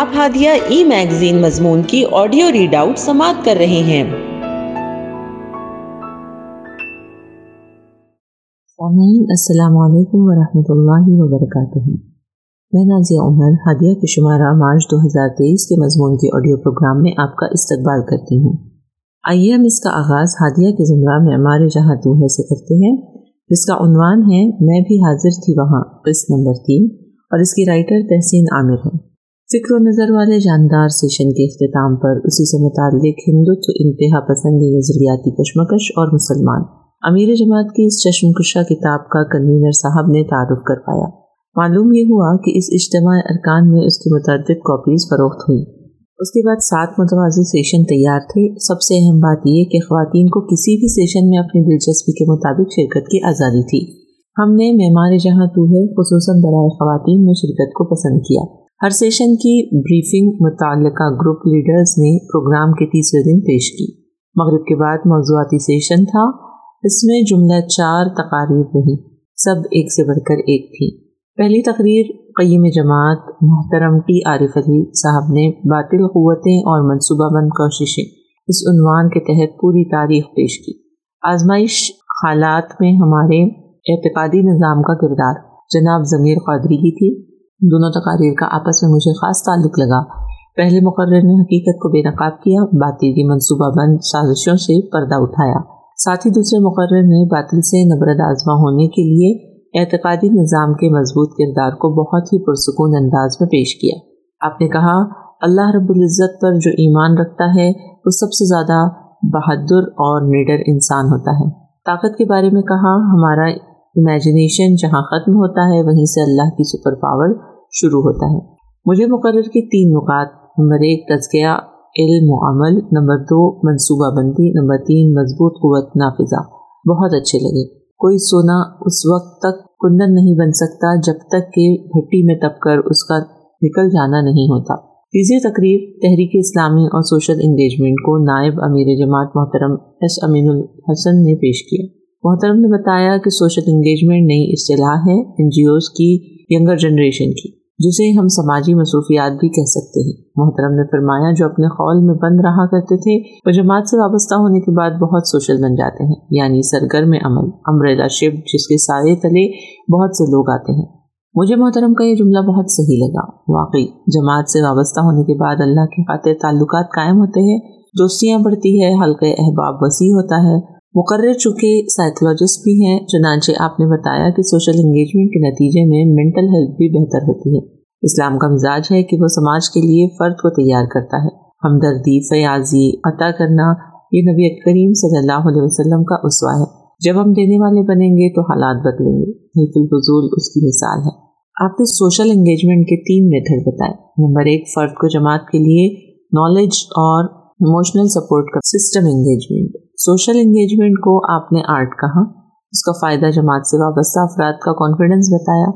آپ ہادیہ ای میگزین مضمون کی آڈیو ریڈ آؤٹ سماعت کر رہے ہیں۔ السلام علیکم ورحمۃ اللہ وبرکاتہ۔ میں نازیہ عمر، ہادیہ کے شمارہ مارچ دو ہزار تیئیس کے مضمون کی آڈیو پروگرام میں آپ کا استقبال کرتی ہوں۔ آئیے ہم اس کا آغاز ہادیہ کے زمرہ میں ہمارے جہاں ہے سے کرتے ہیں۔ جس کا عنوان ہے، میں بھی حاضر تھی وہاں، قسط نمبر تین، اور اس کی رائٹر تحسین عامر ہے۔ فکر و نظر والے جاندار سیشن کے اختتام پر اسی سے متعلق ہندوتو انتہا پسندی نظریاتی کشمکش اور مسلمان۔ امیر جماعت کی اس چشم کشا کتاب کا کنوینر صاحب نے تعارف کر پایا۔ معلوم یہ ہوا کہ اس اجتماع ارکان میں اس کی متعدد کاپیز فروخت ہوئی اس کے بعد سات متوازی سیشن تیار تھے۔ سب سے اہم بات یہ کہ خواتین کو کسی بھی سیشن میں اپنی دلچسپی کے مطابق شرکت کی آزادی تھی۔ ہم نے معمار جہاں تو ہے، خصوصاً برائے خواتین میں شرکت کو پسند کیا۔ ہر سیشن کی بریفنگ متعلقہ گروپ لیڈرز نے پروگرام کے تیسرے دن پیش کی۔ مغرب کے بعد موضوعاتی سیشن تھا۔ اس میں جملہ چار تقاریر رہی۔ سب ایک سے بڑھ کر ایک تھی۔ پہلی تقریر قیم جماعت محترم ٹی عارف علی صاحب نے باطل قوتیں اور منصوبہ بند کوششیں اس عنوان کے تحت پوری تاریخ پیش کی۔ آزمائش حالات میں ہمارے اعتقادی نظام کا کردار۔ جناب ضمیر قادری کی تھی دونوں تقاریر کا آپس میں مجھے خاص تعلق لگا۔ پہلے مقرر نے حقیقت کو بے نقاب کیا، باطل کی منصوبہ بند سازشوں سے پردہ اٹھایا۔ ساتھ ہی دوسرے مقرر نے باطل سے نبرد آزما ہونے کے لیے اعتقادی نظام کے مضبوط کردار کو بہت ہی پرسکون انداز میں پیش کیا۔ آپ نے کہا، اللہ رب العزت پر جو ایمان رکھتا ہے، وہ سب سے زیادہ بہادر اور نڈر انسان ہوتا ہے۔ طاقت کے بارے میں کہا، ہمارا امیجنیشن جہاں ختم ہوتا ہے، وہیں سے اللہ کی سپر پاور شروع ہوتا ہے۔ مجھے مقرر کے تین نکات، نمبر ایک، تزکیہ، علم و عمل، نمبر دو، منصوبہ بندی، نمبر تین، مضبوط قوت، نافذہ۔ بہت اچھے لگے۔ کوئی سونا اس وقت تک کندن نہیں بن سکتا جب تک کہ بھٹی میں تپ کر اس کا نکل جانا نہیں ہوتا۔ تیسری تقریب تحریک اسلامی اور سوشل انگیجمنٹ کو نائب امیر جماعت محترم ایس امین الحسن نے پیش کیا۔ محترم نے بتایا کہ سوشل انگیجمنٹ نئی اصطلاح ہے این جی اوز کی ینگر جنریشن کی، جسے ہم سماجی مصروفیات بھی کہہ سکتے ہیں۔ محترم نے فرمایا، جو اپنے خول میں بند رہا کرتے تھے وہ جماعت سے وابستہ ہونے کے بعد بہت سوشل بن جاتے ہیں یعنی سرگرم عمل۔ امریلا شپ جس کے سارے تلے بہت سے لوگ آتے ہیں۔ مجھے محترم کا یہ جملہ بہت صحیح لگا۔ واقعی، جماعت سے وابستہ ہونے کے بعد اللہ کے خاطر تعلقات قائم ہوتے ہیں۔ دوستیاں بڑھتی ہے حلقہ احباب وسیع ہوتا ہے۔ مقرر چکے سائیکولوجسٹ بھی ہیں، چنانچہ آپ نے بتایا کہ سوشل انگیجمنٹ کے نتیجے میں مینٹل ہیلتھ بھی بہتر ہوتی ہے۔ اسلام کا مزاج ہے کہ وہ سماج کے لیے فرد کو تیار کرتا ہے۔ ہمدردی، فیاضی، عطا کرنا یہ نبی کریم صلی اللہ علیہ وسلم کا اسوا ہے۔ جب ہم دینے والے بنیں گے تو حالات بدلیں گے۔ حلف الفضول اس کی مثال ہے۔ آپ نے سوشل انگیجمنٹ کے تین میتھڈ بتائے۔ نمبر ایک، فرد کو جماعت کے لیے نالج اور ایموشنل سپورٹ کا سسٹم انگیجمنٹ سوشل انگیجمنٹ کو آپ نے آرٹ کہا، اس کا فائدہ جماعت سے وابستہ افراد کا کانفیڈنس بتایا،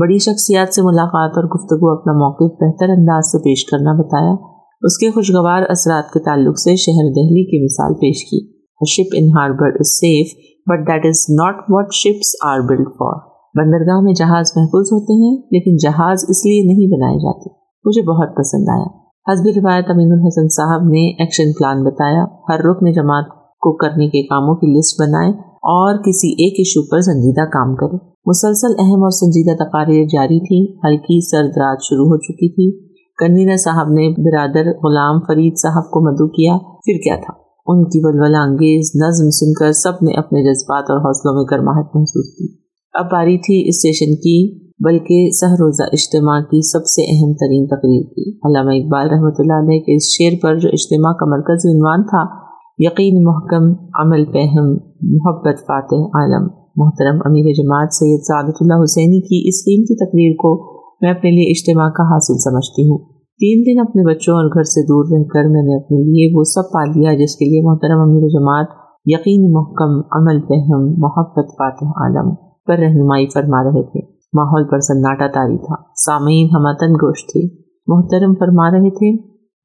بڑی شخصیات سے ملاقات اور گفتگو اپنا موقف بہتر انداز سے پیش کرنا بتایا۔ اس کے خوشگوار اثرات کے تعلق سے شہر دہلی کی مثال پیش کی۔ Ship in harbour is safe but that is not what ships are built for بندرگاہ میں جہاز محفوظ ہوتے ہیں، لیکن جہاز اس لیے نہیں بنائے جاتے۔ مجھے بہت پسند آیا۔ حزب روایت امین الحسن صاحب نے ایکشن پلان بتایا۔ ہر رکن جماعت کو کرنے کے کاموں کی لسٹ بنائے اور کسی ایک ایشو پر سنجیدہ کام کرے۔ مسلسل اہم اور سنجیدہ تقاریر جاری تھی ہلکی سرد رات شروع ہو چکی تھی۔ کنوینر صاحب نے برادر غلام فرید صاحب کو مدعو کیا۔ پھر کیا تھا؟ ان کی ولولہ انگیز نظم سن کر سب نے اپنے جذبات اور حوصلوں میں گرماہٹ محسوس کی۔ اب باری تھی اس سیشن کی، بلکہ سہ روزہ اجتماع کی سب سے اہم ترین تقریر تھی علامہ اقبال رحمۃ اللہ علیہ کے اس شعر پر جو اجتماع کا مرکزی عنوان تھا یقین محکم عمل پہم محبت، فاتح، عالم، محترم امیر جماعت سید سعادت اللہ حسینی کی اس قیمتی تقریر کو میں اپنے لیے اجتماع کا حاصل سمجھتی ہوں۔ تین دن اپنے بچوں اور گھر سے دور رہ کر میں نے اپنے لیے وہ سب پا لیا جس کے لیے محترم امیر جماعت یقین محکم عمل پہم محبت، فاتح، عالم پر رہنمائی فرما رہے تھے۔ ماحول پر سناٹا تاری تھا۔ سامعین ہماتن گوشت تھے۔ محترم فرما رہے تھے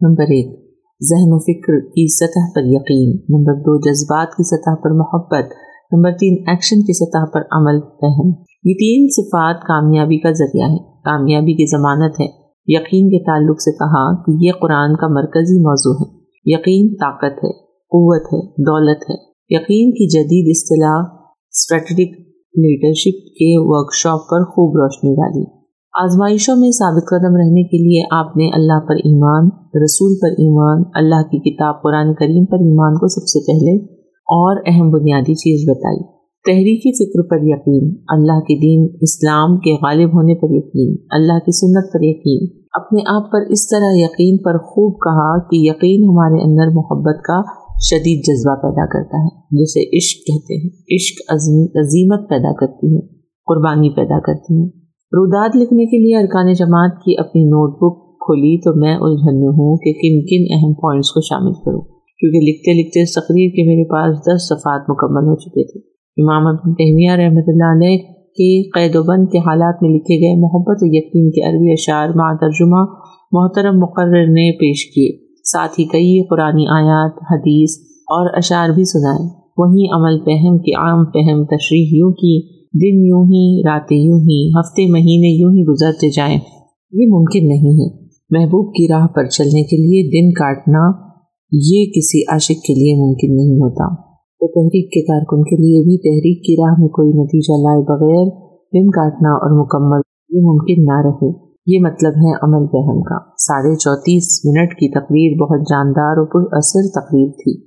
نمبر ایک ذہن و فکر کی سطح پر یقین۔ نمبر دو، جذبات کی سطح پر محبت۔ نمبر تین ایکشن کی سطح پر عمل، فہم۔ یہ تین صفات کامیابی کا ذریعہ ہے کامیابی کی ضمانت ہے۔ یقین کے تعلق سے کہا کہ یہ قرآن کا مرکزی موضوع ہے۔ یقین طاقت ہے، قوت ہے، دولت ہے۔ یقین کی جدید اصطلاح اسٹریٹجک لیڈرشپ کے ورکشاپ پر خوب روشنی ڈالی۔ آزمائشوں میں ثابت قدم رہنے کے لیے آپ نے اللہ پر ایمان، رسول پر ایمان، اللہ کی کتاب قرآن کریم پر ایمان کو سب سے پہلے اور اہم بنیادی چیز بتائی۔ تحریکی فکر پر یقین، اللہ کے دین، اسلام کے غالب ہونے پر یقین، اللہ کی سنت پر یقین۔ اپنے آپ پر اس طرح یقین پر خوب کہا کہ یقین ہمارے اندر محبت کا شدید جذبہ پیدا کرتا ہے، جسے عشق کہتے ہیں۔ عشق عظیمت پیدا کرتی ہے، قربانی پیدا کرتی ہے۔ روداد لکھنے کے لیے ارکان جماعت کی اپنی نوٹ بک کھولی تو میں الجھن میں ہوں کہ کن کن اہم پوائنٹس کو شامل کروں۔ کیونکہ لکھتے لکھتے اس تقریر کے میرے پاس دس صفحات مکمل ہو چکے تھے۔ امام ابن تہمیہ رحمۃ اللہ علیہ کے قید و بند کے حالات میں لکھے گئے محبت و یقین کے عربی اشعار مع ترجمہ محترم مقرر نے پیش کیے۔ ساتھ ہی کئی قرآن آیات، حدیث اور اشعار بھی سنائے۔ وہیں عمل فہم کی عام فہم تشریح یوں کی دن یوں ہی راتیں یوں ہی، ہفتے، مہینے یوں ہی گزرتے جائیں۔ یہ ممکن نہیں ہے۔ محبوب کی راہ پر چلنے کے لیے دن کاٹنا یہ کسی عاشق کے لیے ممکن نہیں ہوتا۔ تو تحریک کے کارکن کے لیے بھی تحریک کی راہ میں کوئی نتیجہ لائے بغیر دن کاٹنا اور مکمل یہ ممکن نہ رہے۔ یہ مطلب ہے عمل فہم کا۔ ساڑھے چونتیس منٹ کی تقریر بہت جاندار اور پر اثر تقریر تھی۔